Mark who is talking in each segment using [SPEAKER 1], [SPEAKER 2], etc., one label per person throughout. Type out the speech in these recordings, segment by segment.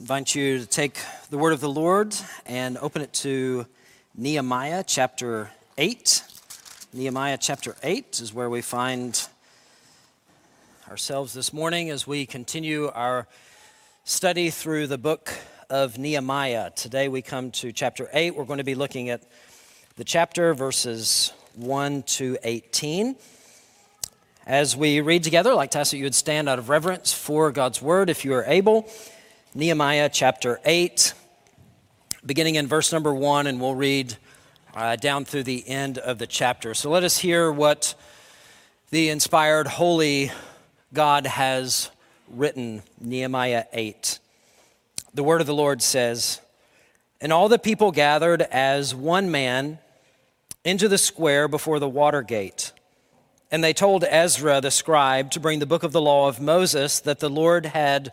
[SPEAKER 1] invite you to take the word of the Lord and open it to Nehemiah chapter 8. Nehemiah chapter 8 is where we find ourselves this morning as we continue our study through the book of Nehemiah. Today we come to chapter 8. We're going to be looking at the chapter verses 1 to 18. As we read together, I'd like to ask that you would stand out of reverence for God's word if you are able. Nehemiah chapter 8, beginning in verse number 1, and we'll read uh, down through the end of the chapter. So let us hear what the inspired, holy God has written. Nehemiah 8. The word of the Lord says, And all the people gathered as one man into the square before the water gate. And they told Ezra the scribe to bring the book of the law of Moses that the Lord had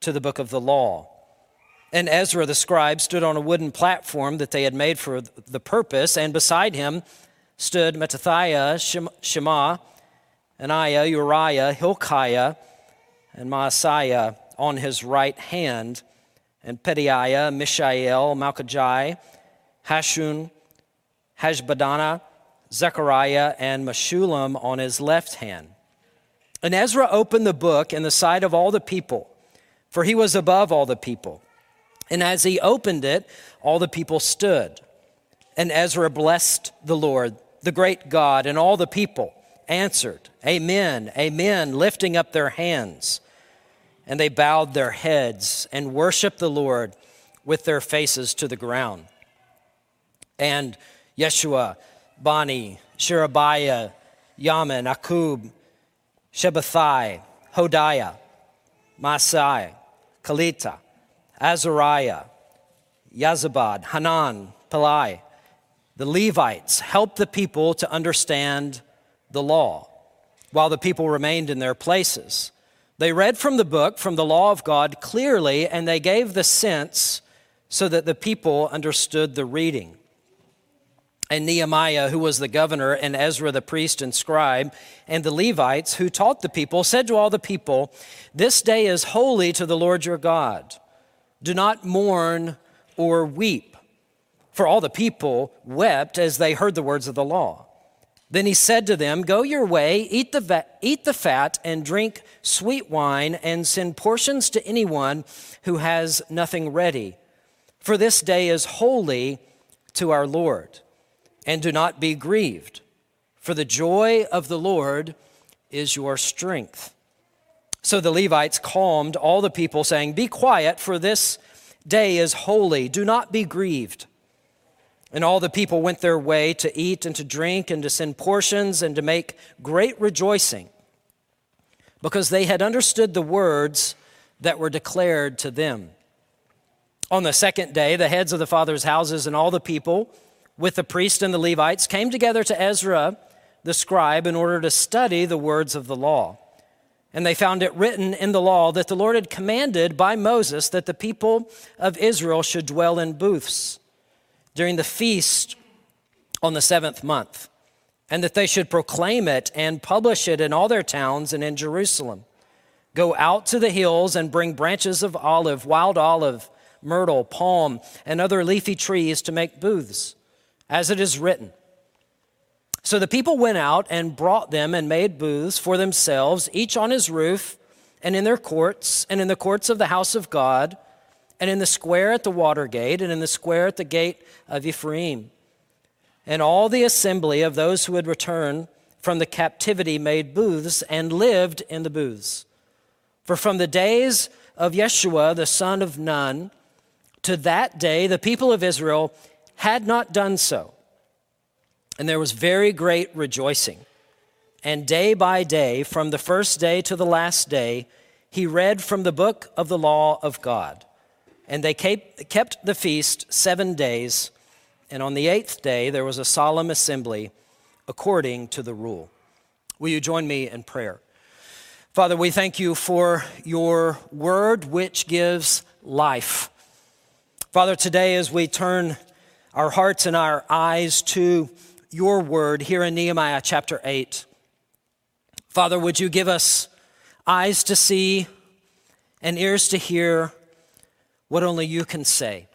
[SPEAKER 1] to the book of the law. And Ezra the scribe stood on a wooden platform that they had made for the purpose, and beside him stood Mattithiah, Shema, Ananiah, Uriah, Hilkiah, and Maaseiah on his right hand, and Pedaiah, Mishael, Malchijah, Hashum, Hashbaddanah, Zechariah, and Meshullam on his left hand. And Ezra opened the book in the sight of all the people for he was above all the people. And as he opened it, all the people stood. And Ezra blessed the Lord, the great God, and all the people answered, Amen, Amen, lifting up their hands. And they bowed their heads and worshiped the Lord with their faces to the ground. And Yeshua, Bani, Sherebiah, Yamin, Akkub, Shabbethai, Hodiah, Masai, Kelita, Azariah, Yazabad, Hanan, Pelai. The Levites helped the people to understand the law while the people remained in their places. They read from the book, from the law of God clearly, and they gave the sense so that the people understood the reading. And Nehemiah, who was the governor, and Ezra the priest and scribe, and the Levites who taught the people, said to all the people, This day is holy to the Lord your God. Do not mourn or weep. For all the people wept as they heard the words of the law. Then he said to them, Go your way, eat the, va- eat the fat, and drink sweet wine, and send portions to anyone who has nothing ready. For this day is holy to our Lord and do not be grieved, for the joy of the Lord is your strength. So the Levites calmed all the people, saying, Be quiet, for this day is holy. Do not be grieved. And all the people went their way to eat and to drink and to send portions and to make great rejoicing, because they had understood the words that were declared to them. On the second day, the heads of the fathers' houses and all the people, with the priests and the Levites came together to Ezra the scribe in order to study the words of the law. And they found it written in the law that the Lord had commanded by Moses that the people of Israel should dwell in booths during the feast on the seventh month, and that they should proclaim it and publish it in all their towns and in Jerusalem. Go out to the hills and bring branches of olive, wild olive, myrtle, palm, and other leafy trees to make booths as it is written. So the people went out and brought them and made booths for themselves, each on his roof, and in their courts, and in the courts of the house of God, and in the square at the water gate, and in the square at the gate of Ephraim. And all the assembly of those who had returned from the captivity made booths and lived in the booths. For from the days of Yeshua, the son of Nun, to that day, the people of Israel had not done so. And there was very great rejoicing. And day by day, from the first day to the last day, he read from the book of the law of God. And they kept the feast seven days, and on the eighth day there was a solemn assembly according to the rule. Will you join me in prayer? Father, we thank you for your word which gives life. Father, today as we turn our hearts and our eyes to your word here in Nehemiah chapter 8, Father, would you give us eyes to see and ears to hear what only you can say?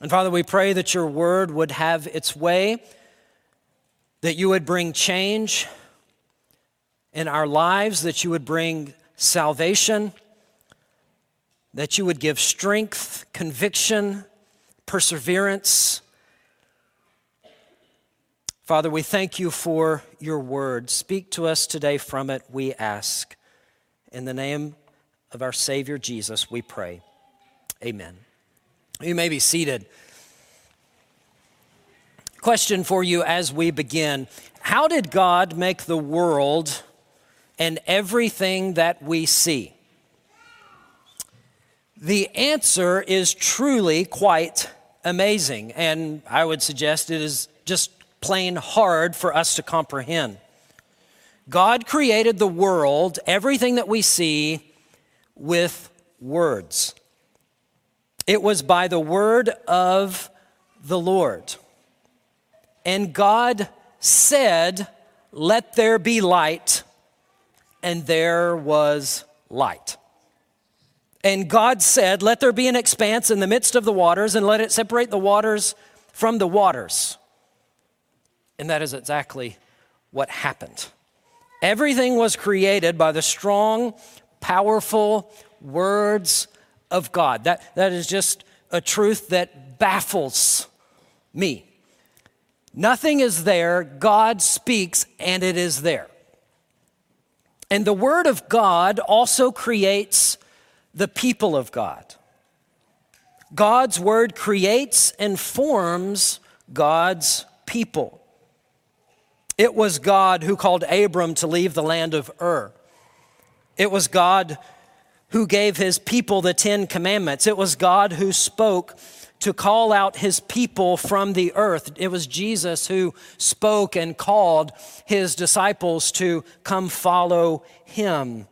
[SPEAKER 1] And Father, we pray that your word would have its way, that you would bring change in our lives, that you would bring salvation that you would give strength, conviction, perseverance. Father, we thank you for your word. Speak to us today from it, we ask. In the name of our Savior Jesus, we pray. Amen. You may be seated. Question for you as we begin How did God make the world and everything that we see? The answer is truly quite amazing, and I would suggest it is just plain hard for us to comprehend. God created the world, everything that we see, with words. It was by the word of the Lord. And God said, Let there be light, and there was light. And God said, Let there be an expanse in the midst of the waters, and let it separate the waters from the waters. And that is exactly what happened. Everything was created by the strong, powerful words of God. That, that is just a truth that baffles me. Nothing is there, God speaks, and it is there. And the Word of God also creates the people of God. God's word creates and forms God's people. It was God who called Abram to leave the land of Ur. It was God who gave his people the Ten Commandments. It was God who spoke to call out his people from the earth. It was Jesus who spoke and called his disciples to come follow him.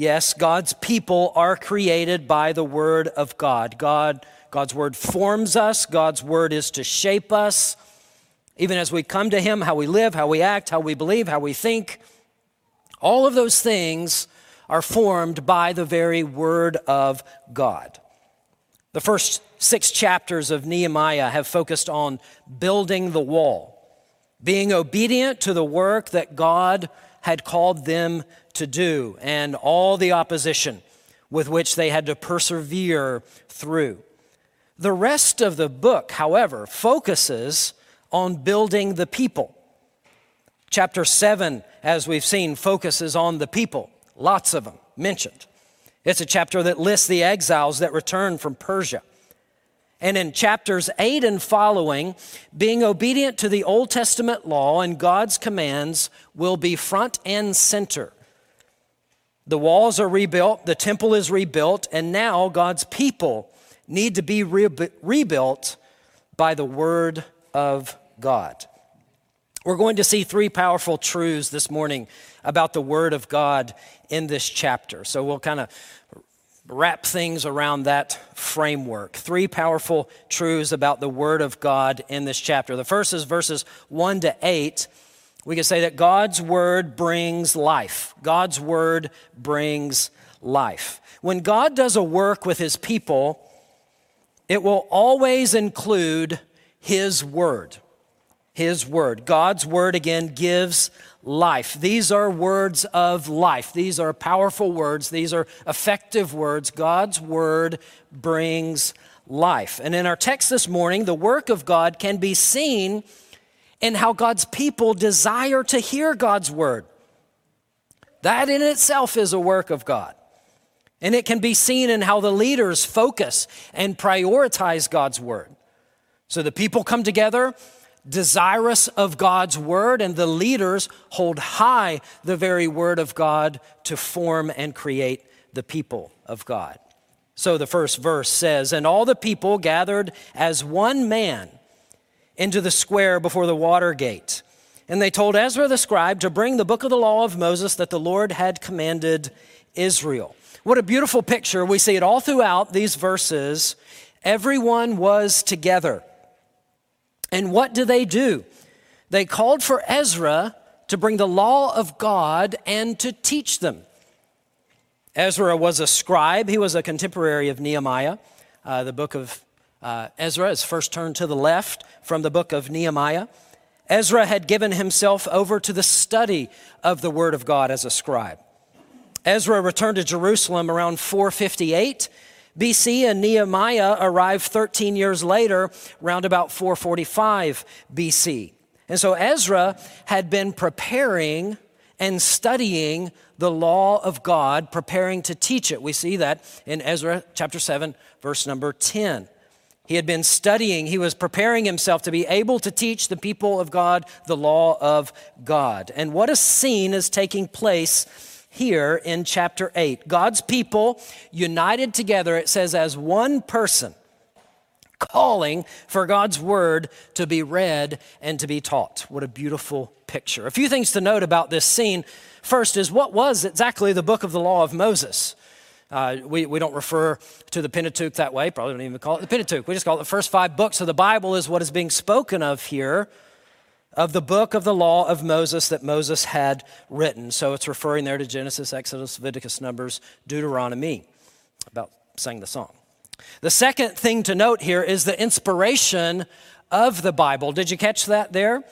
[SPEAKER 1] Yes, God's people are created by the word of God. God God's word forms us, God's word is to shape us. Even as we come to him, how we live, how we act, how we believe, how we think, all of those things are formed by the very word of God. The first 6 chapters of Nehemiah have focused on building the wall, being obedient to the work that God had called them to do and all the opposition with which they had to persevere through. The rest of the book, however, focuses on building the people. Chapter 7, as we've seen, focuses on the people, lots of them mentioned. It's a chapter that lists the exiles that returned from Persia. And in chapters 8 and following, being obedient to the Old Testament law and God's commands will be front and center. The walls are rebuilt, the temple is rebuilt, and now God's people need to be re- rebuilt by the Word of God. We're going to see three powerful truths this morning about the Word of God in this chapter. So we'll kind of wrap things around that framework. Three powerful truths about the Word of God in this chapter. The first is verses 1 to 8. We can say that God's Word brings life. God's Word brings life. When God does a work with His people, it will always include His Word. His Word. God's Word, again, gives life. These are words of life. These are powerful words. These are effective words. God's word brings life. And in our text this morning, the work of God can be seen in how God's people desire to hear God's word. That in itself is a work of God. And it can be seen in how the leaders focus and prioritize God's word. So the people come together desirous of God's word, and the leaders hold high the very word of God to form and create the people of God. So the first verse says, And all the people gathered as one man into the square before the water gate. And they told Ezra the scribe to bring the book of the law of Moses that the Lord had commanded Israel. What a beautiful picture. We see it all throughout these verses. Everyone was together. And what do they do? They called for Ezra to bring the law of God and to teach them. Ezra was a scribe, he was a contemporary of Nehemiah. Uh, the book of uh, Ezra is first turned to the left from the book of Nehemiah. Ezra had given himself over to the study of the Word of God as a scribe. Ezra returned to Jerusalem around 458 BC, and Nehemiah arrived 13 years later, around about 445 BC. And so Ezra had been preparing and studying the law of God, preparing to teach it. We see that in Ezra chapter 7, verse number 10. He had been studying, he was preparing himself to be able to teach the people of God the law of God. And what a scene is taking place here in chapter 8. God's people united together, it says, as one person, calling for God's word to be read and to be taught. What a beautiful picture. A few things to note about this scene. First is what was exactly the book of the law of Moses? Uh, we, we don't refer to the Pentateuch that way, probably don't even call it the Pentateuch. We just call it the first five books of the Bible, is what is being spoken of here, of the book of the law of Moses that Moses had written. So it's referring there to Genesis, Exodus, Leviticus, Numbers, Deuteronomy. About sang the song. The second thing to note here is the inspiration of the Bible. Did you catch that there?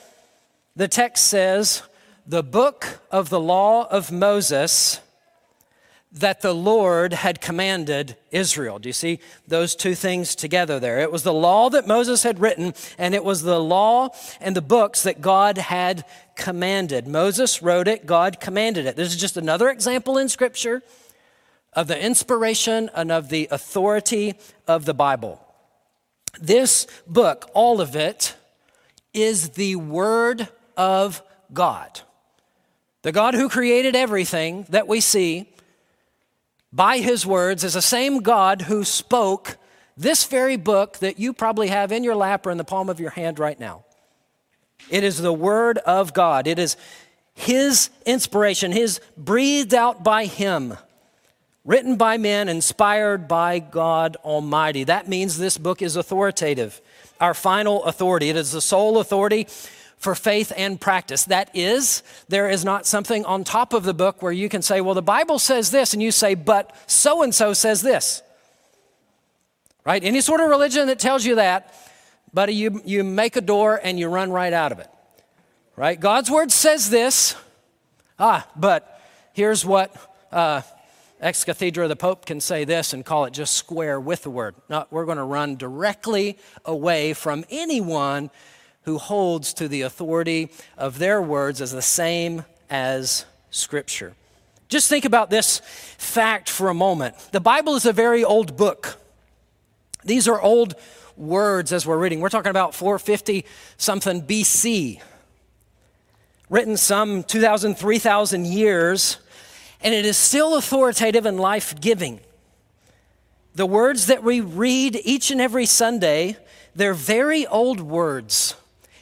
[SPEAKER 1] The text says, the book of the law of Moses that the Lord had commanded Israel. Do you see those two things together there? It was the law that Moses had written, and it was the law and the books that God had commanded. Moses wrote it, God commanded it. This is just another example in Scripture of the inspiration and of the authority of the Bible. This book, all of it, is the Word of God. The God who created everything that we see by his words is the same God who spoke this very book that you probably have in your lap or in the palm of your hand right now. It is the word of God. It is his inspiration, his breathed out by him, written by men, inspired by God Almighty. That means this book is authoritative, our final authority. It is the sole authority for faith and practice. That is, there is not something on top of the book where you can say, well, the Bible says this, and you say, but so and so says this. Right? Any sort of religion that tells you that, buddy, you, you make a door and you run right out of it. Right? God's word says this. Ah, but here's what uh, ex cathedra the Pope can say this and call it just square with the word. No, we're going to run directly away from anyone who holds to the authority of their words as the same as Scripture. Just think about this fact for a moment. The Bible is a very old book. These are old words as we're reading. We're talking about 450 something BC, written some 2,000, 3,000 years, and it is still authoritative and life giving. The words that we read each and every Sunday, they're very old words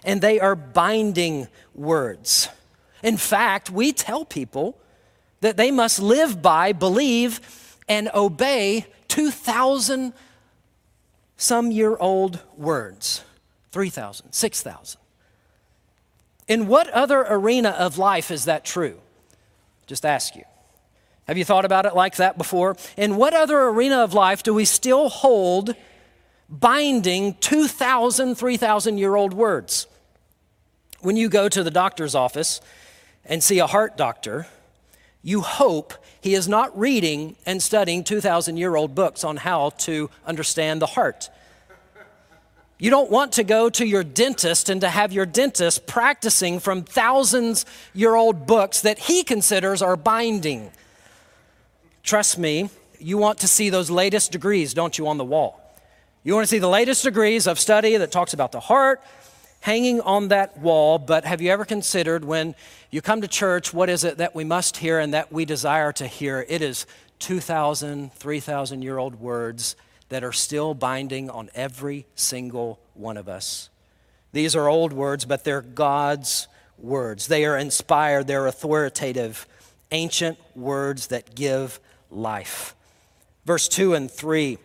[SPEAKER 1] and they are binding words. In fact, we tell people that they must live by, believe, and obey 2,000 some year old words 3,000, 6,000. In what other arena of life is that true? Just ask you. Have you thought about it like that before? In what other arena of life do we still hold binding 2,000, 3,000 year old words? When you go to the doctor's office and see a heart doctor, you hope he is not reading and studying 2,000 year old books on how to understand the heart. You don't want to go to your dentist and to have your dentist practicing from thousands year old books that he considers are binding. Trust me, you want to see those latest degrees, don't you, on the wall? You want to see the latest degrees of study that talks about the heart, hanging on that wall, but have you ever considered when you come to church, what is it that we must hear and that we desire to hear? It is 2,000, 3,000 year old words that are still binding on every single one of us. These are old words, but they're God's words. They are inspired, they're authoritative, ancient words that give life. Verse 2 and 3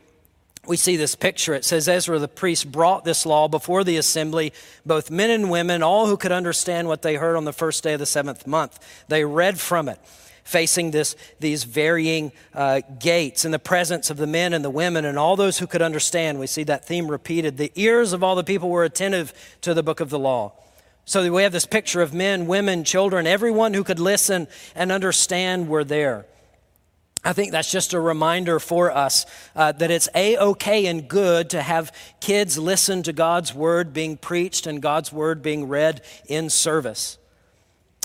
[SPEAKER 1] we see this picture. It says Ezra the priest brought this law before the assembly, both men and women, all who could understand what they heard on the first day of the seventh month. They read from it, facing this, these varying uh, gates in the presence of the men and the women and all those who could understand. We see that theme repeated. The ears of all the people were attentive to the book of the law. So we have this picture of men, women, children, everyone who could listen and understand were there. I think that's just a reminder for us uh, that it's a okay and good to have kids listen to God's word being preached and God's word being read in service.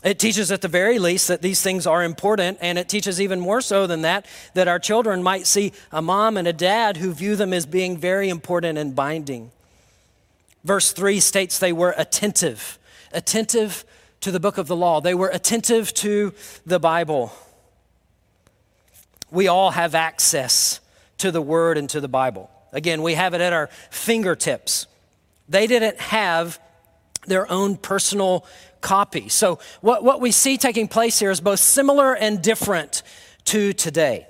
[SPEAKER 1] It teaches at the very least that these things are important, and it teaches even more so than that that our children might see a mom and a dad who view them as being very important and binding. Verse 3 states they were attentive, attentive to the book of the law, they were attentive to the Bible we all have access to the Word and to the Bible. Again, we have it at our fingertips. They didn't have their own personal copy. So, what, what we see taking place here is both similar and different to today.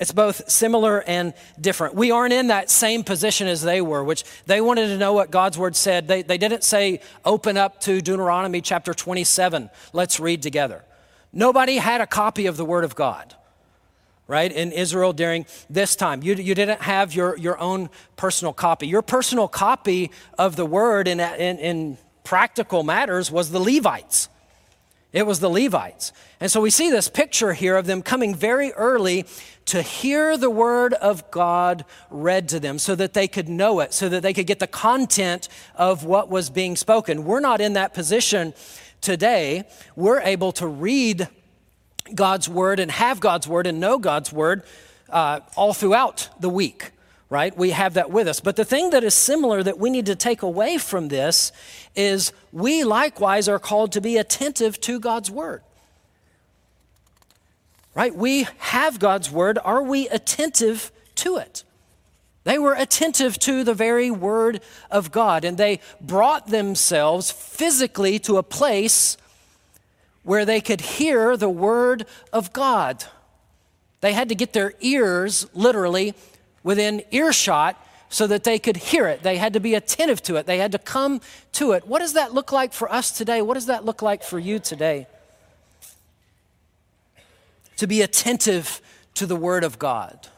[SPEAKER 1] It's both similar and different. We aren't in that same position as they were, which they wanted to know what God's word said. They, they didn't say, open up to Deuteronomy chapter 27, let's read together. Nobody had a copy of the word of God right, in Israel during this time. You, you didn't have your, your own personal copy. Your personal copy of the word in, in, in practical matters was the Levites. It was the Levites. And so we see this picture here of them coming very early to hear the word of God read to them so that they could know it, so that they could get the content of what was being spoken. We're not in that position today. We're able to read God's word and have God's word and know God's word uh, all throughout the week, right? We have that with us. But the thing that is similar that we need to take away from this is we likewise are called to be attentive to God's word. Right? We have God's word. Are we attentive to it? They were attentive to the very word of God, and they brought themselves physically to a place where they could hear the word of God. They had to get their ears literally within earshot so that they could hear it. They had to be attentive to it. They had to come to it. What does that look like for us today? What does that look like for you today? To be attentive to the Word of God.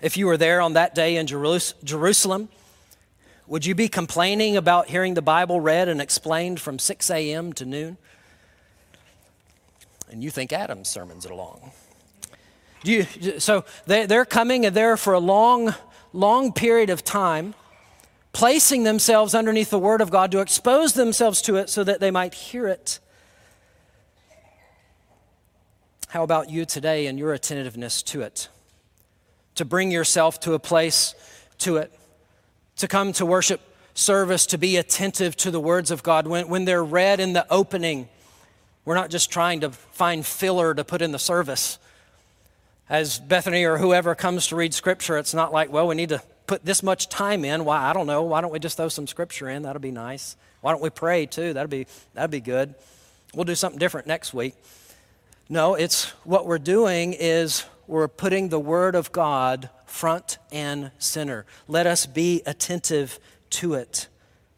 [SPEAKER 1] If you were there on that day in Jerusalem, would you be complaining about hearing the Bible read and explained from 6 a.m. to noon? And you think Adam's sermons are long. Do You, so they're coming and they're for a long, long period of time, placing themselves underneath the Word of God to expose themselves to it so that they might hear it. How about you today and your attentiveness to it? To bring yourself to a place to it to come to worship service to be attentive to the words of God. When, when they're read in the opening, we're not just trying to find filler to put in the service. As Bethany or whoever comes to read scripture, it's not like, well, we need to put this much time in. Why? I don't know. Why don't we just throw some scripture in? That'll be nice. Why don't we pray too? That'd be, that'd be good. We'll do something different next week. No, it's what we're doing is we're putting the Word of God front and center. Let us be attentive to it.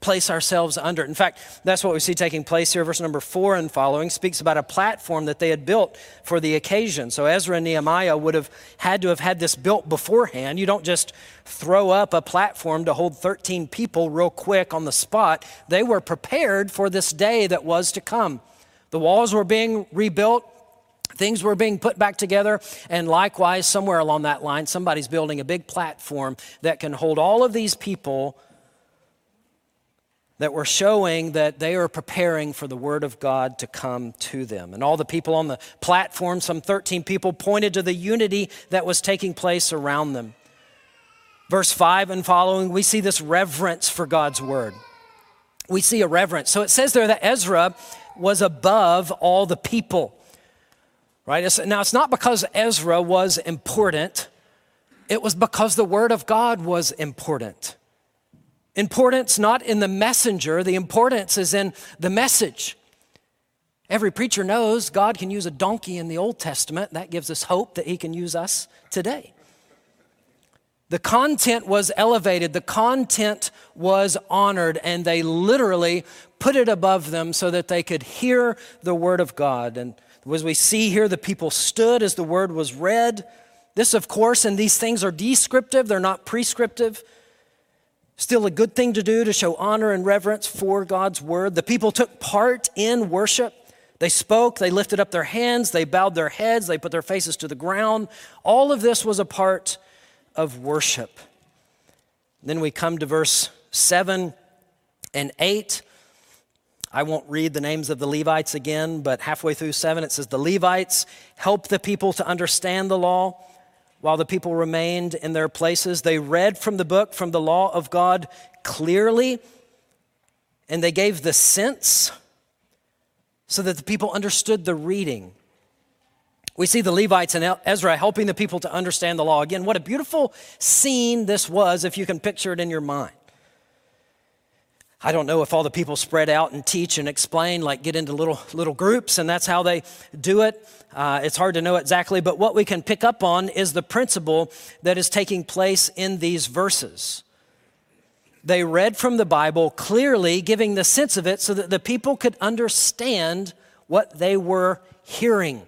[SPEAKER 1] Place ourselves under it. In fact, that's what we see taking place here. Verse number four and following speaks about a platform that they had built for the occasion. So Ezra and Nehemiah would have had to have had this built beforehand. You don't just throw up a platform to hold 13 people real quick on the spot. They were prepared for this day that was to come. The walls were being rebuilt, Things were being put back together, and likewise, somewhere along that line, somebody's building a big platform that can hold all of these people that were showing that they are preparing for the Word of God to come to them. And all the people on the platform, some 13 people, pointed to the unity that was taking place around them. Verse 5 and following, we see this reverence for God's Word. We see a reverence. So it says there that Ezra was above all the people. Right? It's, now, it's not because Ezra was important, it was because the Word of God was important. Importance not in the messenger, the importance is in the message. Every preacher knows God can use a donkey in the Old Testament. That gives us hope that He can use us today. The content was elevated, the content was honored, and they literally put it above them so that they could hear the Word of God. And as we see here, the people stood as the Word was read. This, of course, and these things are descriptive, they're not prescriptive. Still a good thing to do to show honor and reverence for God's Word. The people took part in worship. They spoke, they lifted up their hands, they bowed their heads, they put their faces to the ground. All of this was a part of worship. Then we come to verse 7 and 8. I won't read the names of the Levites again, but halfway through 7 it says, The Levites helped the people to understand the law while the people remained in their places. They read from the book, from the law of God clearly, and they gave the sense so that the people understood the reading. We see the Levites and Ezra helping the people to understand the law. Again, what a beautiful scene this was if you can picture it in your mind. I don't know if all the people spread out and teach and explain, like get into little little groups, and that's how they do it. Uh, it's hard to know exactly, but what we can pick up on is the principle that is taking place in these verses. They read from the Bible clearly, giving the sense of it so that the people could understand what they were hearing.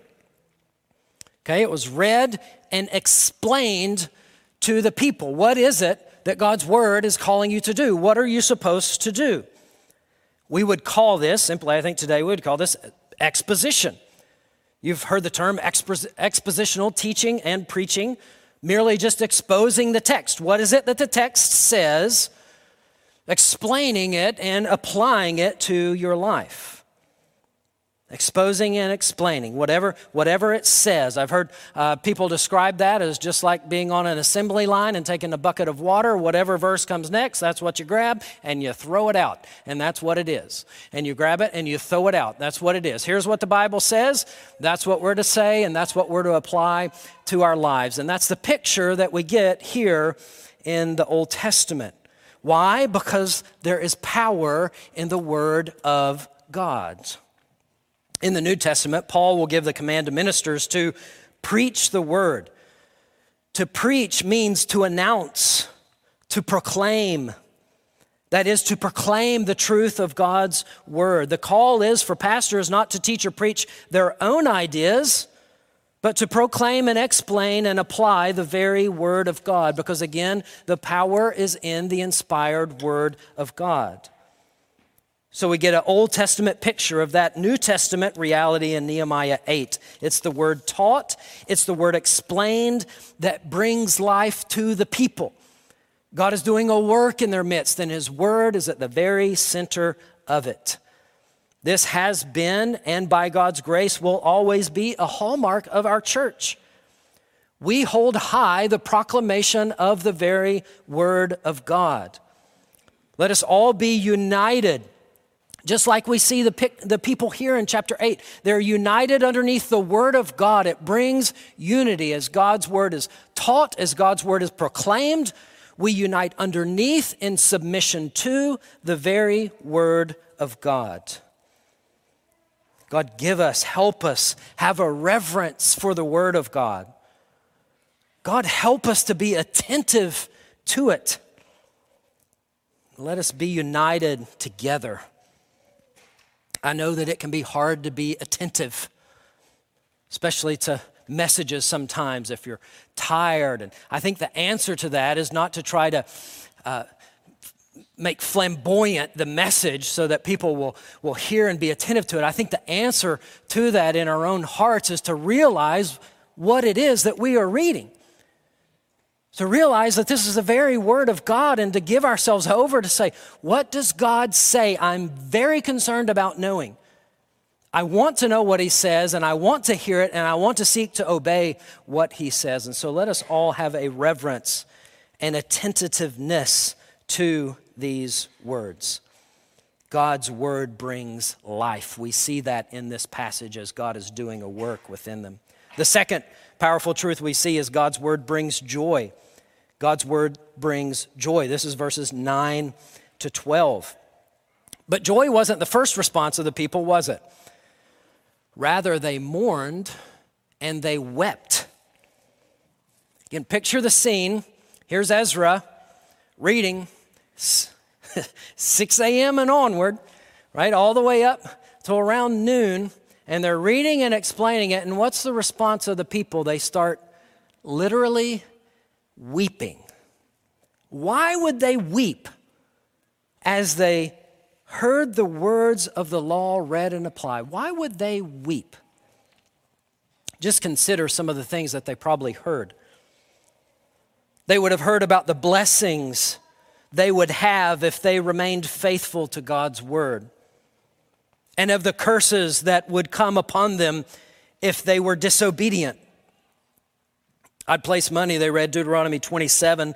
[SPEAKER 1] Okay, it was read and explained to the people. What is it that God's word is calling you to do? What are you supposed to do? We would call this, simply, I think today we would call this exposition. You've heard the term expositional teaching and preaching, merely just exposing the text. What is it that the text says? Explaining it and applying it to your life exposing and explaining. Whatever whatever it says. I've heard uh, people describe that as just like being on an assembly line and taking a bucket of water. Whatever verse comes next that's what you grab and you throw it out. And that's what it is. And you grab it and you throw it out. That's what it is. Here's what the bible says. That's what we're to say and that's what we're to apply to our lives. And that's the picture that we get here in the old testament. Why? Because there is power in the word of god in the New Testament, Paul will give the command to ministers to preach the word. To preach means to announce, to proclaim. That is, to proclaim the truth of God's word. The call is for pastors not to teach or preach their own ideas, but to proclaim and explain and apply the very word of God, because again, the power is in the inspired word of God. So we get an Old Testament picture of that New Testament reality in Nehemiah 8. It's the word taught, it's the word explained that brings life to the people. God is doing a work in their midst, and His word is at the very center of it. This has been, and by God's grace, will always be a hallmark of our church. We hold high the proclamation of the very word of God. Let us all be united just like we see the, the people here in chapter 8, they're united underneath the word of God. It brings unity as God's word is taught, as God's word is proclaimed. We unite underneath in submission to the very word of God. God, give us, help us, have a reverence for the word of God. God, help us to be attentive to it. Let us be united together. I know that it can be hard to be attentive, especially to messages sometimes if you're tired. And I think the answer to that is not to try to uh, make flamboyant the message so that people will, will hear and be attentive to it. I think the answer to that in our own hearts is to realize what it is that we are reading to realize that this is the very word of God and to give ourselves over to say, What does God say? I'm very concerned about knowing. I want to know what he says and I want to hear it and I want to seek to obey what he says. And so let us all have a reverence and a tentativeness to these words. God's word brings life. We see that in this passage as God is doing a work within them. The second powerful truth we see is God's word brings joy. God's word brings joy. This is verses 9 to 12. But joy wasn't the first response of the people, was it? Rather, they mourned and they wept. Can picture the scene. Here's Ezra reading 6 a.m. and onward, right? All the way up to around noon. And they're reading and explaining it. And what's the response of the people? They start literally weeping. Why would they weep as they heard the words of the law read and applied? Why would they weep? Just consider some of the things that they probably heard. They would have heard about the blessings they would have if they remained faithful to God's word, and of the curses that would come upon them if they were disobedient. I'd place money, they read Deuteronomy 27,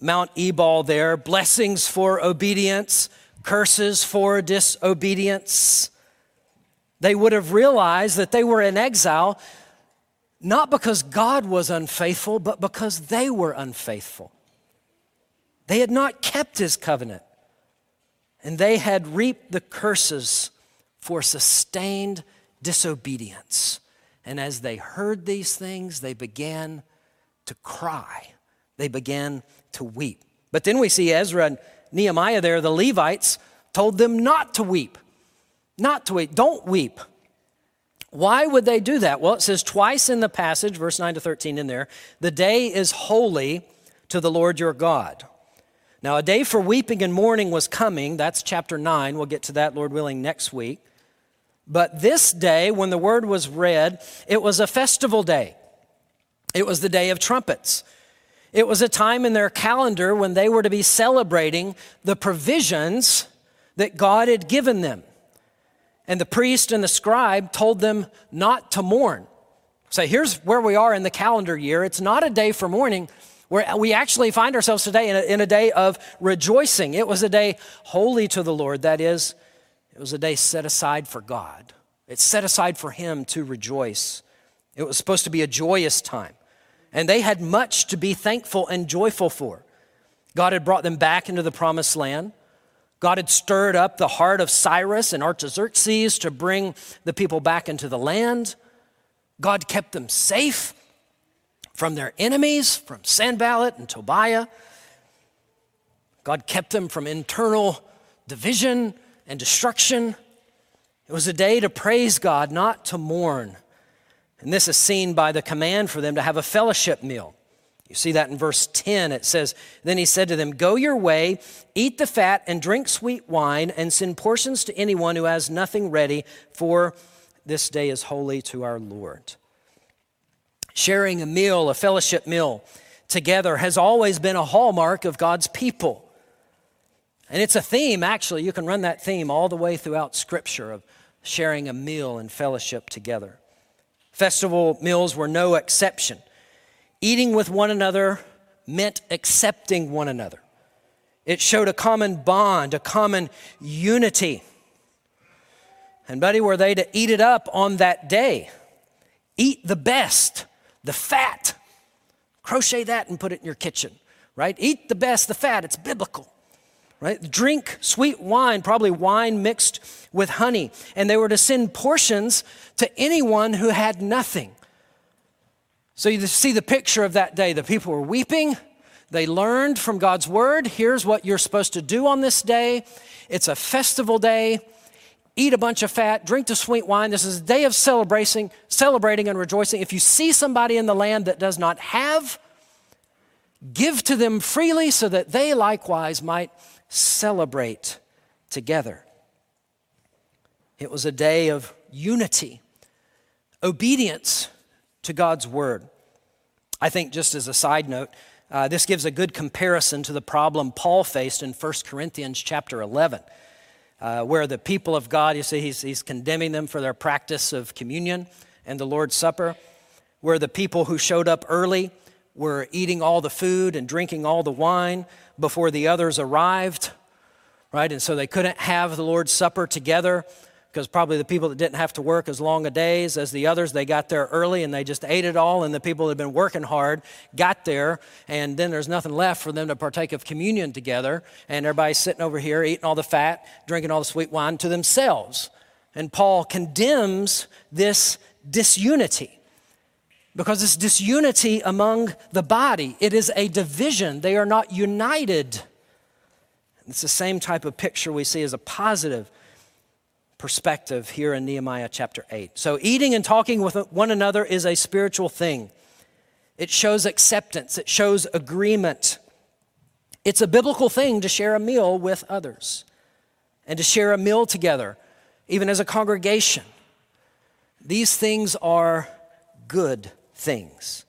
[SPEAKER 1] Mount Ebal there, blessings for obedience, curses for disobedience. They would have realized that they were in exile not because God was unfaithful, but because they were unfaithful. They had not kept his covenant, and they had reaped the curses for sustained disobedience. And as they heard these things, they began to cry. They began to weep. But then we see Ezra and Nehemiah there, the Levites, told them not to weep. Not to weep. Don't weep. Why would they do that? Well, it says twice in the passage, verse 9 to 13 in there, the day is holy to the Lord your God. Now, a day for weeping and mourning was coming. That's chapter 9. We'll get to that, Lord willing, next week. But this day, when the word was read, it was a festival day. It was the day of trumpets. It was a time in their calendar when they were to be celebrating the provisions that God had given them. And the priest and the scribe told them not to mourn. So here's where we are in the calendar year. It's not a day for mourning. Where we actually find ourselves today in a, in a day of rejoicing. It was a day holy to the Lord. That is, it was a day set aside for God. It's set aside for Him to rejoice. It was supposed to be a joyous time. And they had much to be thankful and joyful for. God had brought them back into the promised land. God had stirred up the heart of Cyrus and Artaxerxes to bring the people back into the land. God kept them safe from their enemies, from Sanballat and Tobiah. God kept them from internal division and destruction. It was a day to praise God, not to mourn. And this is seen by the command for them to have a fellowship meal. You see that in verse 10. It says, Then he said to them, Go your way, eat the fat, and drink sweet wine, and send portions to anyone who has nothing ready, for this day is holy to our Lord. Sharing a meal, a fellowship meal together, has always been a hallmark of God's people. And it's a theme, actually. You can run that theme all the way throughout Scripture of sharing a meal and fellowship together. Festival meals were no exception. Eating with one another meant accepting one another. It showed a common bond, a common unity. And, buddy, were they to eat it up on that day? Eat the best, the fat. Crochet that and put it in your kitchen, right? Eat the best, the fat. It's biblical, right? Drink sweet wine, probably wine mixed with honey. And they were to send portions to anyone who had nothing. So you see the picture of that day. The people were weeping. They learned from God's word here's what you're supposed to do on this day. It's a festival day. Eat a bunch of fat, drink the sweet wine. This is a day of celebrating, celebrating and rejoicing. If you see somebody in the land that does not have, give to them freely so that they likewise might celebrate together. It was a day of unity, obedience to God's word. I think, just as a side note, uh, this gives a good comparison to the problem Paul faced in 1 Corinthians chapter 11, uh, where the people of God, you see, he's, he's condemning them for their practice of communion and the Lord's Supper, where the people who showed up early were eating all the food and drinking all the wine before the others arrived, right? And so they couldn't have the Lord's Supper together because probably the people that didn't have to work as long a days as the others, they got there early and they just ate it all. And the people that had been working hard got there, and then there's nothing left for them to partake of communion together. And everybody's sitting over here eating all the fat, drinking all the sweet wine to themselves. And Paul condemns this disunity because it's disunity among the body. It is a division. They are not united. It's the same type of picture we see as a positive perspective here in Nehemiah chapter 8. So, eating and talking with one another is a spiritual thing. It shows acceptance, it shows agreement. It's a biblical thing to share a meal with others and to share a meal together, even as a congregation. These things are good things.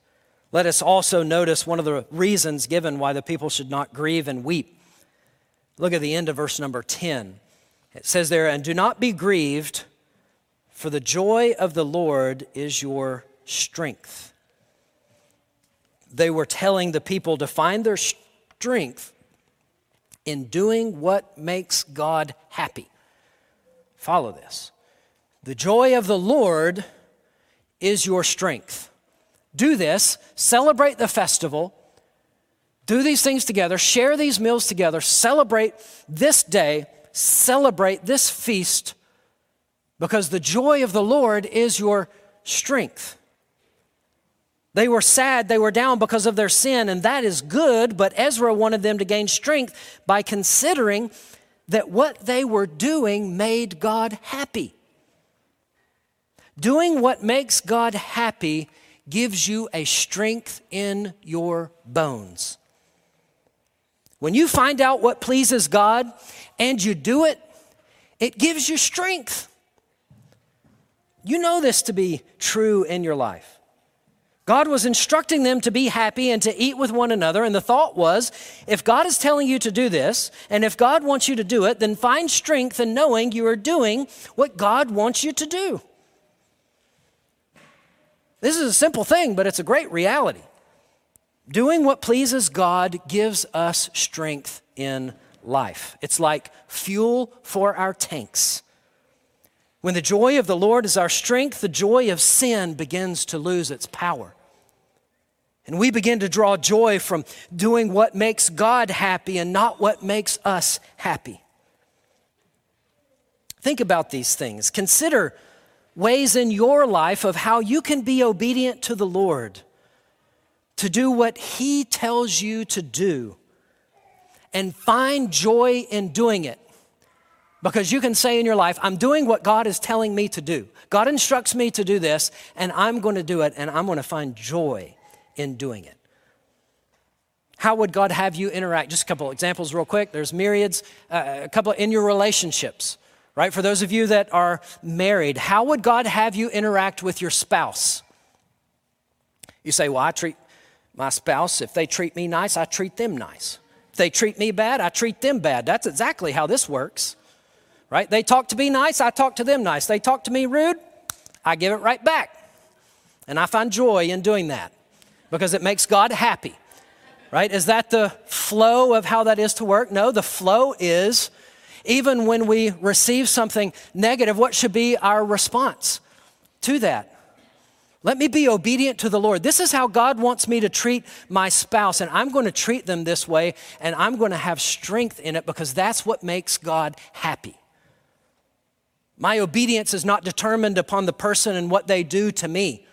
[SPEAKER 1] Let us also notice one of the reasons given why the people should not grieve and weep. Look at the end of verse number 10. It says there, and do not be grieved, for the joy of the Lord is your strength. They were telling the people to find their strength in doing what makes God happy. Follow this. The joy of the Lord is your strength. Do this, celebrate the festival, do these things together, share these meals together, celebrate this day celebrate this feast because the joy of the Lord is your strength. They were sad, they were down because of their sin, and that is good, but Ezra wanted them to gain strength by considering that what they were doing made God happy. Doing what makes God happy gives you a strength in your bones. When you find out what pleases God and you do it, it gives you strength. You know this to be true in your life. God was instructing them to be happy and to eat with one another. And the thought was if God is telling you to do this, and if God wants you to do it, then find strength in knowing you are doing what God wants you to do. This is a simple thing, but it's a great reality. Doing what pleases God gives us strength in life. It's like fuel for our tanks. When the joy of the Lord is our strength, the joy of sin begins to lose its power. And we begin to draw joy from doing what makes God happy and not what makes us happy. Think about these things. Consider ways in your life of how you can be obedient to the Lord, to do what He tells you to do and find joy in doing it. Because you can say in your life, I'm doing what God is telling me to do. God instructs me to do this, and I'm going to do it, and I'm going to find joy in doing it. How would God have you interact? Just a couple examples, real quick. There's myriads, uh, a couple in your relationships, right? For those of you that are married, how would God have you interact with your spouse? You say, Well, I treat my spouse, if they treat me nice, I treat them nice If they treat me bad, I treat them bad. That's exactly how this works, right? They talk to me nice, I talk to them nice. They talk to me rude, I give it right back. And I find joy in doing that because it makes God happy, right? Is that the flow of how that is to work? No, the flow is even when we receive something negative, what should be our response to that? Let me be obedient to the Lord. This is how God wants me to treat my spouse, and I'm going to treat them this way, and I'm going to have strength in it because that's what makes God happy. My obedience is not determined upon the person and what they do to me,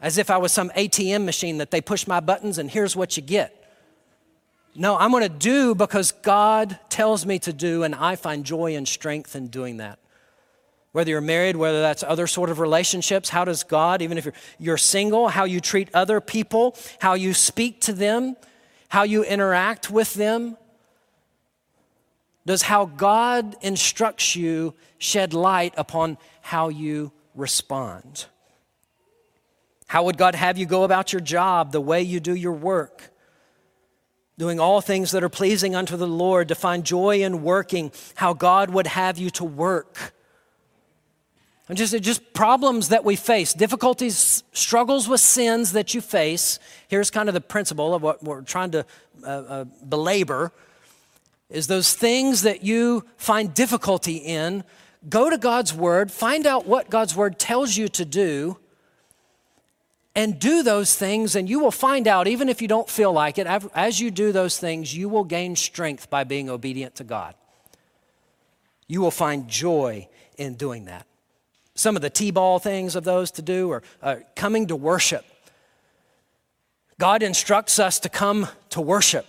[SPEAKER 1] as if I was some ATM machine that they push my buttons and here's what you get. No, I'm going to do because God tells me to do, and I find joy and strength in doing that whether you're married, whether that's other sort of relationships, how does God, even if you're, you're single, how you treat other people, how you speak to them, how you interact with them? Does how God instructs you shed light upon how you respond? How would God have you go about your job, the way you do your work? Doing all things that are pleasing unto the Lord, to find joy in working, how God would have you to work and just, just problems that we face, difficulties, struggles with sins that you face. Here's kind of the principle of what we're trying to uh, uh, belabor is those things that you find difficulty in, go to God's Word, find out what God's Word tells you to do, and do those things, and you will find out, even if you don't feel like it, as you do those things, you will gain strength by being obedient to God. You will find joy in doing that. Some of the T ball things of those to do are uh, coming to worship. God instructs us to come to worship.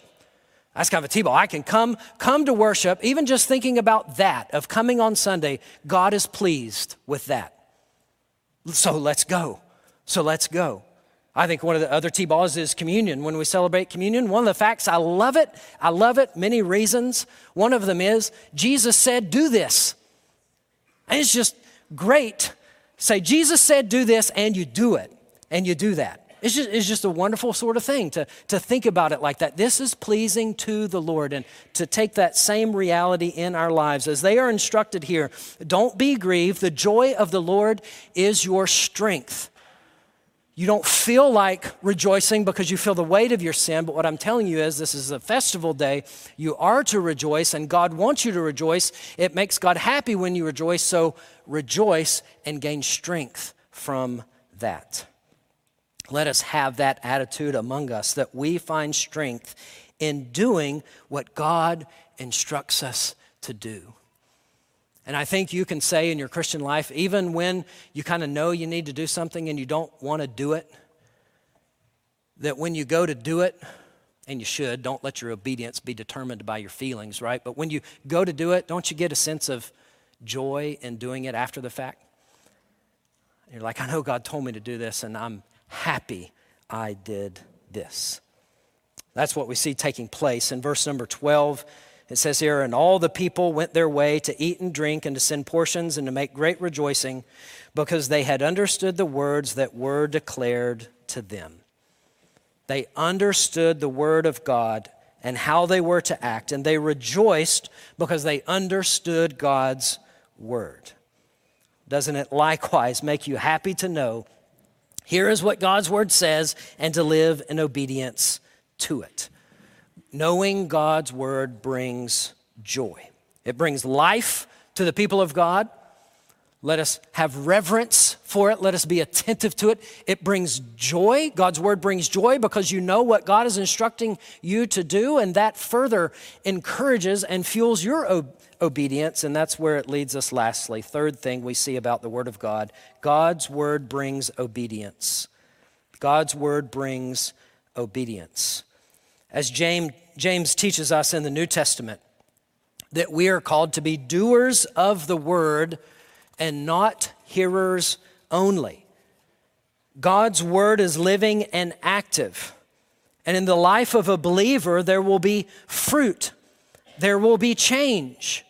[SPEAKER 1] That's kind of a T-ball. I can come, come to worship, even just thinking about that, of coming on Sunday, God is pleased with that. So let's go. So let's go. I think one of the other T-balls is communion. When we celebrate communion, one of the facts, I love it. I love it, many reasons. One of them is Jesus said, do this. And it's just great. Say, Jesus said, do this, and you do it, and you do that. It's just, it's just a wonderful sort of thing to, to think about it like that. This is pleasing to the Lord and to take that same reality in our lives. As they are instructed here, don't be grieved. The joy of the Lord is your strength. You don't feel like rejoicing because you feel the weight of your sin, but what I'm telling you is this is a festival day. You are to rejoice, and God wants you to rejoice. It makes God happy when you rejoice, so rejoice and gain strength from that. Let us have that attitude among us that we find strength in doing what God instructs us to do. And I think you can say in your Christian life, even when you kind of know you need to do something and you don't want to do it, that when you go to do it, and you should, don't let your obedience be determined by your feelings, right? But when you go to do it, don't you get a sense of joy in doing it after the fact? You're like, I know God told me to do this, and I'm happy I did this. That's what we see taking place in verse number 12. It says here, and all the people went their way to eat and drink and to send portions and to make great rejoicing because they had understood the words that were declared to them. They understood the word of God and how they were to act, and they rejoiced because they understood God's word. Doesn't it likewise make you happy to know here is what God's word says, and to live in obedience to it. Knowing God's word brings joy, it brings life to the people of God. Let us have reverence for it. Let us be attentive to it. It brings joy. God's word brings joy because you know what God is instructing you to do, and that further encourages and fuels your obedience, and that's where it leads us lastly. Third thing we see about the Word of God God's Word brings obedience. God's Word brings obedience. As James, James teaches us in the New Testament, that we are called to be doers of the Word and not hearers only. God's Word is living and active. And in the life of a believer, there will be fruit, there will be change.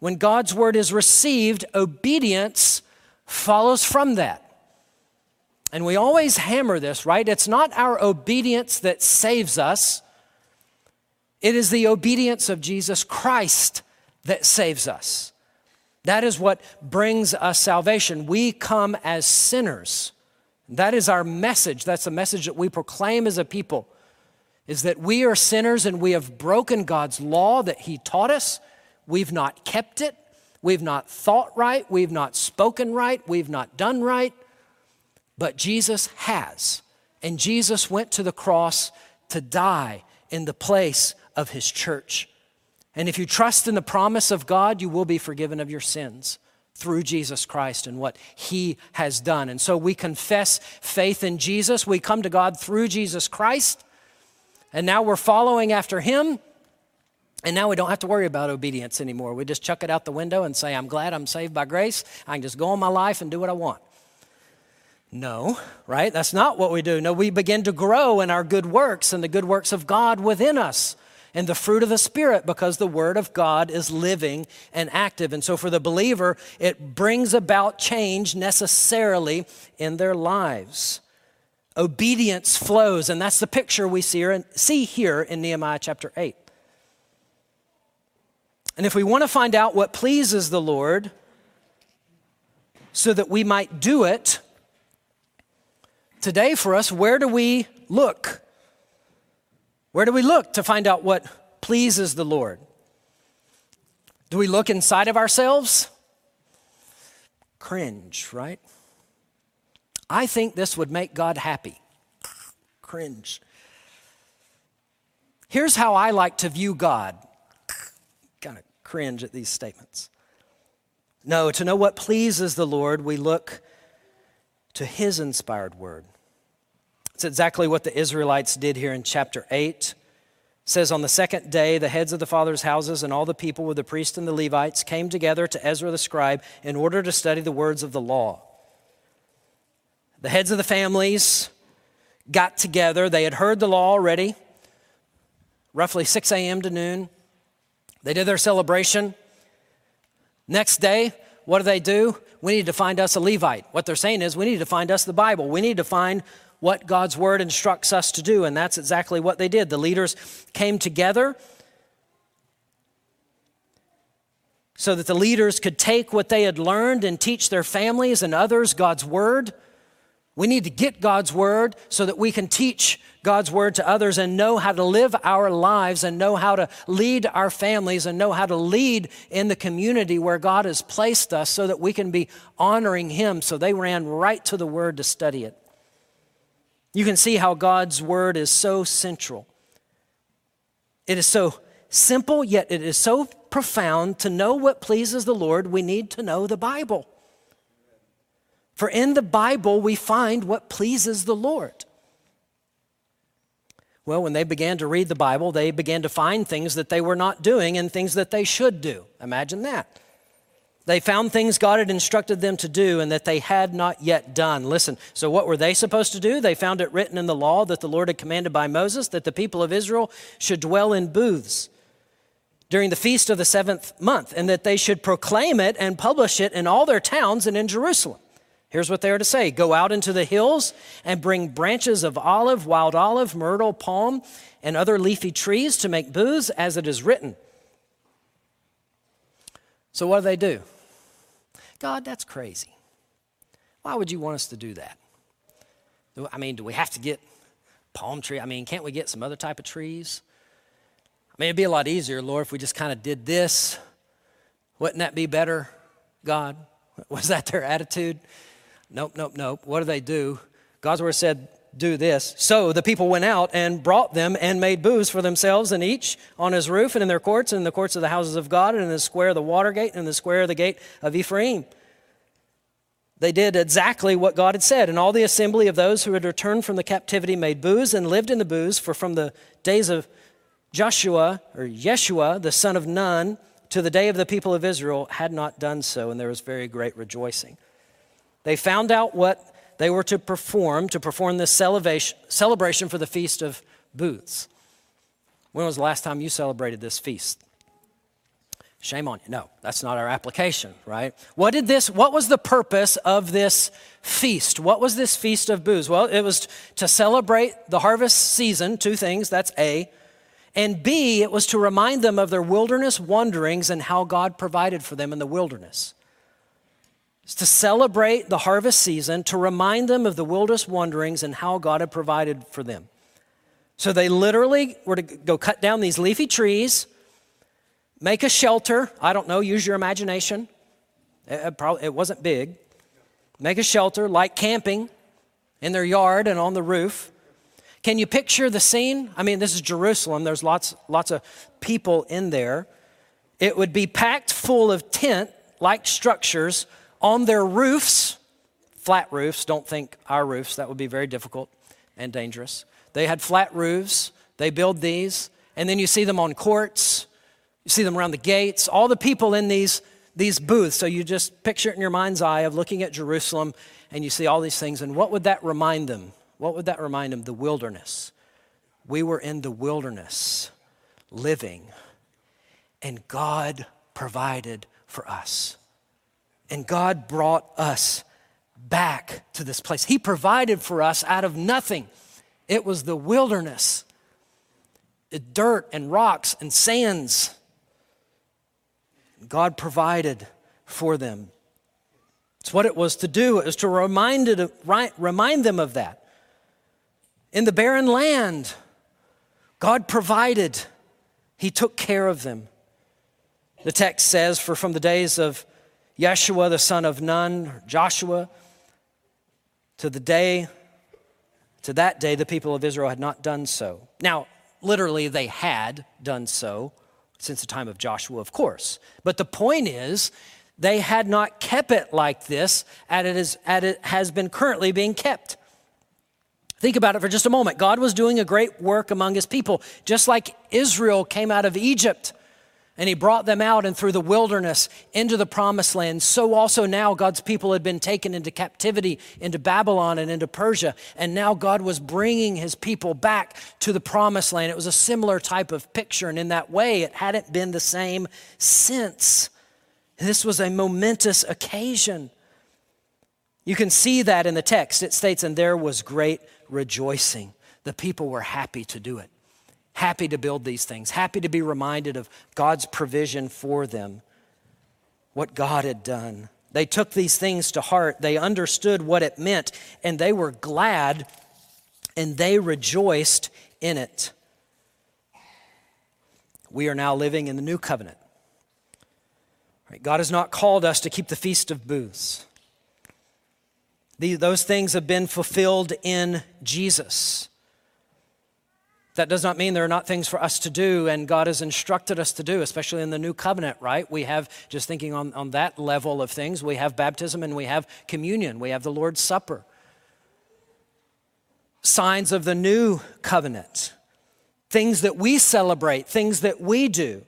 [SPEAKER 1] When God's word is received, obedience follows from that. And we always hammer this, right? It's not our obedience that saves us, it is the obedience of Jesus Christ that saves us. That is what brings us salvation. We come as sinners. That is our message. That's the message that we proclaim as a people is that we are sinners and we have broken God's law that he taught us We've not kept it. We've not thought right. We've not spoken right. We've not done right. But Jesus has. And Jesus went to the cross to die in the place of his church. And if you trust in the promise of God, you will be forgiven of your sins through Jesus Christ and what he has done. And so we confess faith in Jesus. We come to God through Jesus Christ. And now we're following after him. And now we don't have to worry about obedience anymore. We just chuck it out the window and say, I'm glad I'm saved by grace. I can just go on my life and do what I want. No, right? That's not what we do. No, we begin to grow in our good works and the good works of God within us and the fruit of the Spirit because the Word of God is living and active. And so for the believer, it brings about change necessarily in their lives. Obedience flows, and that's the picture we see here in Nehemiah chapter 8. And if we want to find out what pleases the Lord so that we might do it, today for us, where do we look? Where do we look to find out what pleases the Lord? Do we look inside of ourselves? cringe, right? I think this would make God happy. Cringe. Here's how I like to view God. Kind of cringe at these statements. No, to know what pleases the Lord, we look to His inspired word. It's exactly what the Israelites did here in chapter 8. It says, On the second day, the heads of the fathers' houses and all the people with the priests and the Levites came together to Ezra the scribe in order to study the words of the law. The heads of the families got together. They had heard the law already, roughly 6 a.m. to noon. They did their celebration. Next day, what do they do? We need to find us a Levite. What they're saying is, we need to find us the Bible. We need to find what God's word instructs us to do. And that's exactly what they did. The leaders came together so that the leaders could take what they had learned and teach their families and others God's word. We need to get God's word so that we can teach God's word to others and know how to live our lives and know how to lead our families and know how to lead in the community where God has placed us so that we can be honoring Him. So they ran right to the word to study it. You can see how God's word is so central. It is so simple, yet it is so profound. To know what pleases the Lord, we need to know the Bible. For in the Bible, we find what pleases the Lord. Well, when they began to read the Bible, they began to find things that they were not doing and things that they should do. Imagine that. They found things God had instructed them to do and that they had not yet done. Listen, so what were they supposed to do? They found it written in the law that the Lord had commanded by Moses that the people of Israel should dwell in booths during the feast of the seventh month and that they should proclaim it and publish it in all their towns and in Jerusalem. Here's what they are to say Go out into the hills and bring branches of olive, wild olive, myrtle, palm, and other leafy trees to make booths, as it is written. So, what do they do? God, that's crazy. Why would you want us to do that? I mean, do we have to get palm tree? I mean, can't we get some other type of trees? I mean, it'd be a lot easier, Lord, if we just kind of did this. Wouldn't that be better, God? Was that their attitude? Nope, nope, nope. What do they do? God's word said, do this. So the people went out and brought them and made booths for themselves and each on his roof and in their courts and in the courts of the houses of God and in the square of the water gate and in the square of the gate of Ephraim. They did exactly what God had said. And all the assembly of those who had returned from the captivity made booths and lived in the booths, for from the days of Joshua or Yeshua, the son of Nun, to the day of the people of Israel had not done so, and there was very great rejoicing. They found out what they were to perform, to perform this celebration for the Feast of Booths. When was the last time you celebrated this feast? Shame on you. No, that's not our application, right? What did this what was the purpose of this feast? What was this feast of booths? Well, it was to celebrate the harvest season, two things, that's A. And B, it was to remind them of their wilderness wanderings and how God provided for them in the wilderness. It's to celebrate the harvest season, to remind them of the wilderness wanderings and how God had provided for them. So they literally were to go cut down these leafy trees, make a shelter. I don't know, use your imagination. It, probably, it wasn't big. Make a shelter like camping in their yard and on the roof. Can you picture the scene? I mean, this is Jerusalem. There's lots, lots of people in there. It would be packed full of tent like structures on their roofs, flat roofs, don't think our roofs, that would be very difficult and dangerous. They had flat roofs, they build these, and then you see them on courts, you see them around the gates, all the people in these, these booths. So you just picture it in your mind's eye of looking at Jerusalem and you see all these things. And what would that remind them? What would that remind them? The wilderness. We were in the wilderness living, and God provided for us. And God brought us back to this place. He provided for us out of nothing. It was the wilderness, the dirt and rocks and sands. God provided for them. It's what it was to do. It was to remind, it, remind them of that. In the barren land, God provided, He took care of them. The text says, For from the days of Yeshua, the son of Nun, Joshua, to the day, to that day, the people of Israel had not done so. Now, literally, they had done so since the time of Joshua, of course. But the point is, they had not kept it like this, as it, is, as it has been currently being kept. Think about it for just a moment. God was doing a great work among his people, just like Israel came out of Egypt and he brought them out and through the wilderness into the promised land. So also now God's people had been taken into captivity into Babylon and into Persia. And now God was bringing his people back to the promised land. It was a similar type of picture. And in that way, it hadn't been the same since. This was a momentous occasion. You can see that in the text. It states, and there was great rejoicing. The people were happy to do it, happy to build these things, happy to be reminded of God's provision for them, what God had done. They took these things to heart, they understood what it meant, and they were glad and they rejoiced in it. We are now living in the new covenant. God has not called us to keep the Feast of Booths. Those things have been fulfilled in Jesus. That does not mean there are not things for us to do, and God has instructed us to do, especially in the new covenant, right? We have, just thinking on, on that level of things, we have baptism and we have communion, we have the Lord's Supper. Signs of the new covenant, things that we celebrate, things that we do.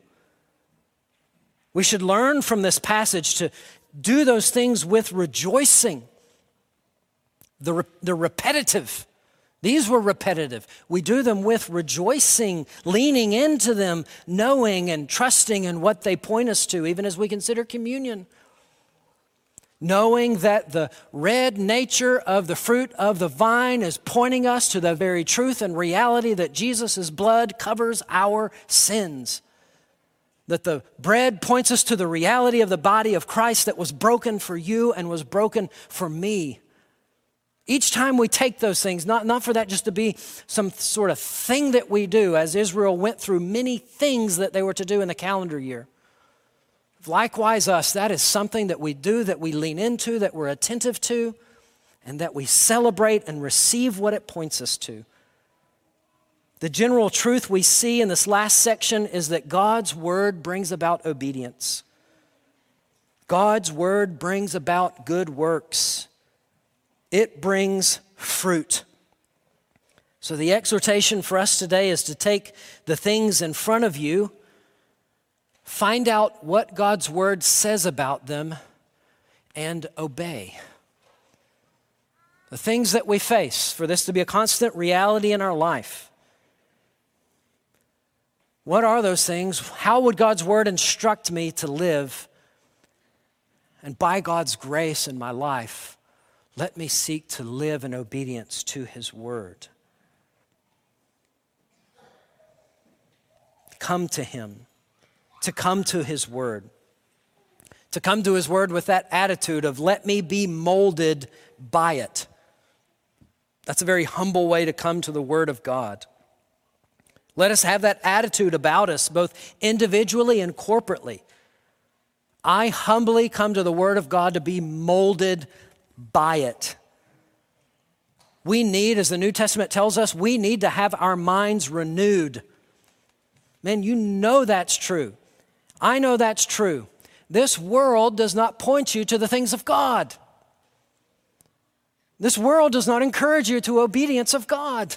[SPEAKER 1] We should learn from this passage to do those things with rejoicing the, the repetitive. These were repetitive. We do them with rejoicing, leaning into them, knowing and trusting in what they point us to, even as we consider communion. Knowing that the red nature of the fruit of the vine is pointing us to the very truth and reality that Jesus' blood covers our sins. That the bread points us to the reality of the body of Christ that was broken for you and was broken for me. Each time we take those things, not, not for that just to be some sort of thing that we do, as Israel went through many things that they were to do in the calendar year. Likewise, us, that is something that we do, that we lean into, that we're attentive to, and that we celebrate and receive what it points us to. The general truth we see in this last section is that God's word brings about obedience. God's word brings about good works it brings fruit. So, the exhortation for us today is to take the things in front of you, find out what God's word says about them, and obey. The things that we face, for this to be a constant reality in our life. What are those things? How would God's word instruct me to live? And by God's grace in my life, let me seek to live in obedience to his word. Come to him, to come to his word, to come to his word with that attitude of, let me be molded by it. That's a very humble way to come to the word of God. Let us have that attitude about us, both individually and corporately. I humbly come to the Word of God to be molded by it. We need, as the New Testament tells us, we need to have our minds renewed. Man, you know that's true. I know that's true. This world does not point you to the things of God. This world does not encourage you to obedience of God.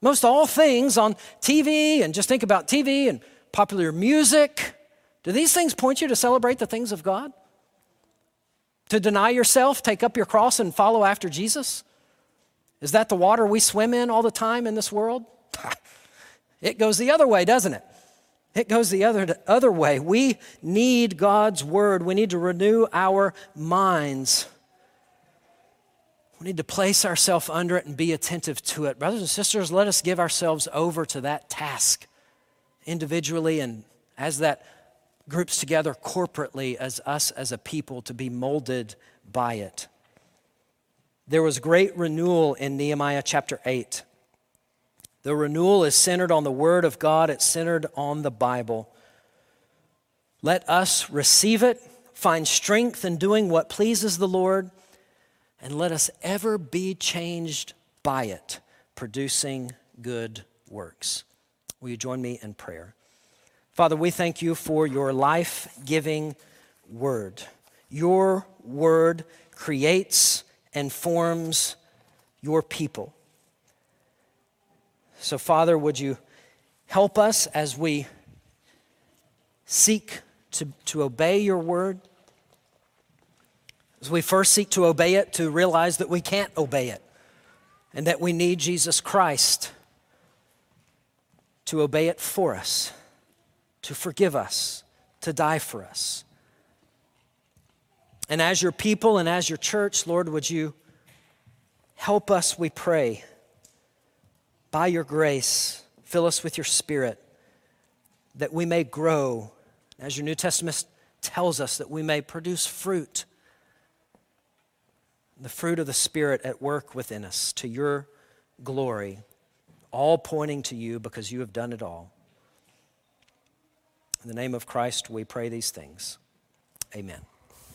[SPEAKER 1] Most all things on TV, and just think about TV and popular music, do these things point you to celebrate the things of God? To deny yourself, take up your cross, and follow after Jesus? Is that the water we swim in all the time in this world? it goes the other way, doesn't it? It goes the other, other way. We need God's word. We need to renew our minds. We need to place ourselves under it and be attentive to it. Brothers and sisters, let us give ourselves over to that task individually and as that groups together corporately as us as a people to be molded by it. There was great renewal in Nehemiah chapter 8. The renewal is centered on the Word of God, it's centered on the Bible. Let us receive it, find strength in doing what pleases the Lord, and let us ever be changed by it, producing good works. Will you join me in prayer? Father, we thank you for your life giving word. Your word creates and forms your people. So, Father, would you help us as we seek to, to obey your word? As we first seek to obey it, to realize that we can't obey it and that we need Jesus Christ to obey it for us, to forgive us, to die for us. And as your people and as your church, Lord, would you help us, we pray, by your grace, fill us with your spirit, that we may grow, as your New Testament tells us, that we may produce fruit the fruit of the Spirit at work within us to your glory, all pointing to you because you have done it all. In the name of Christ, we pray these things. Amen.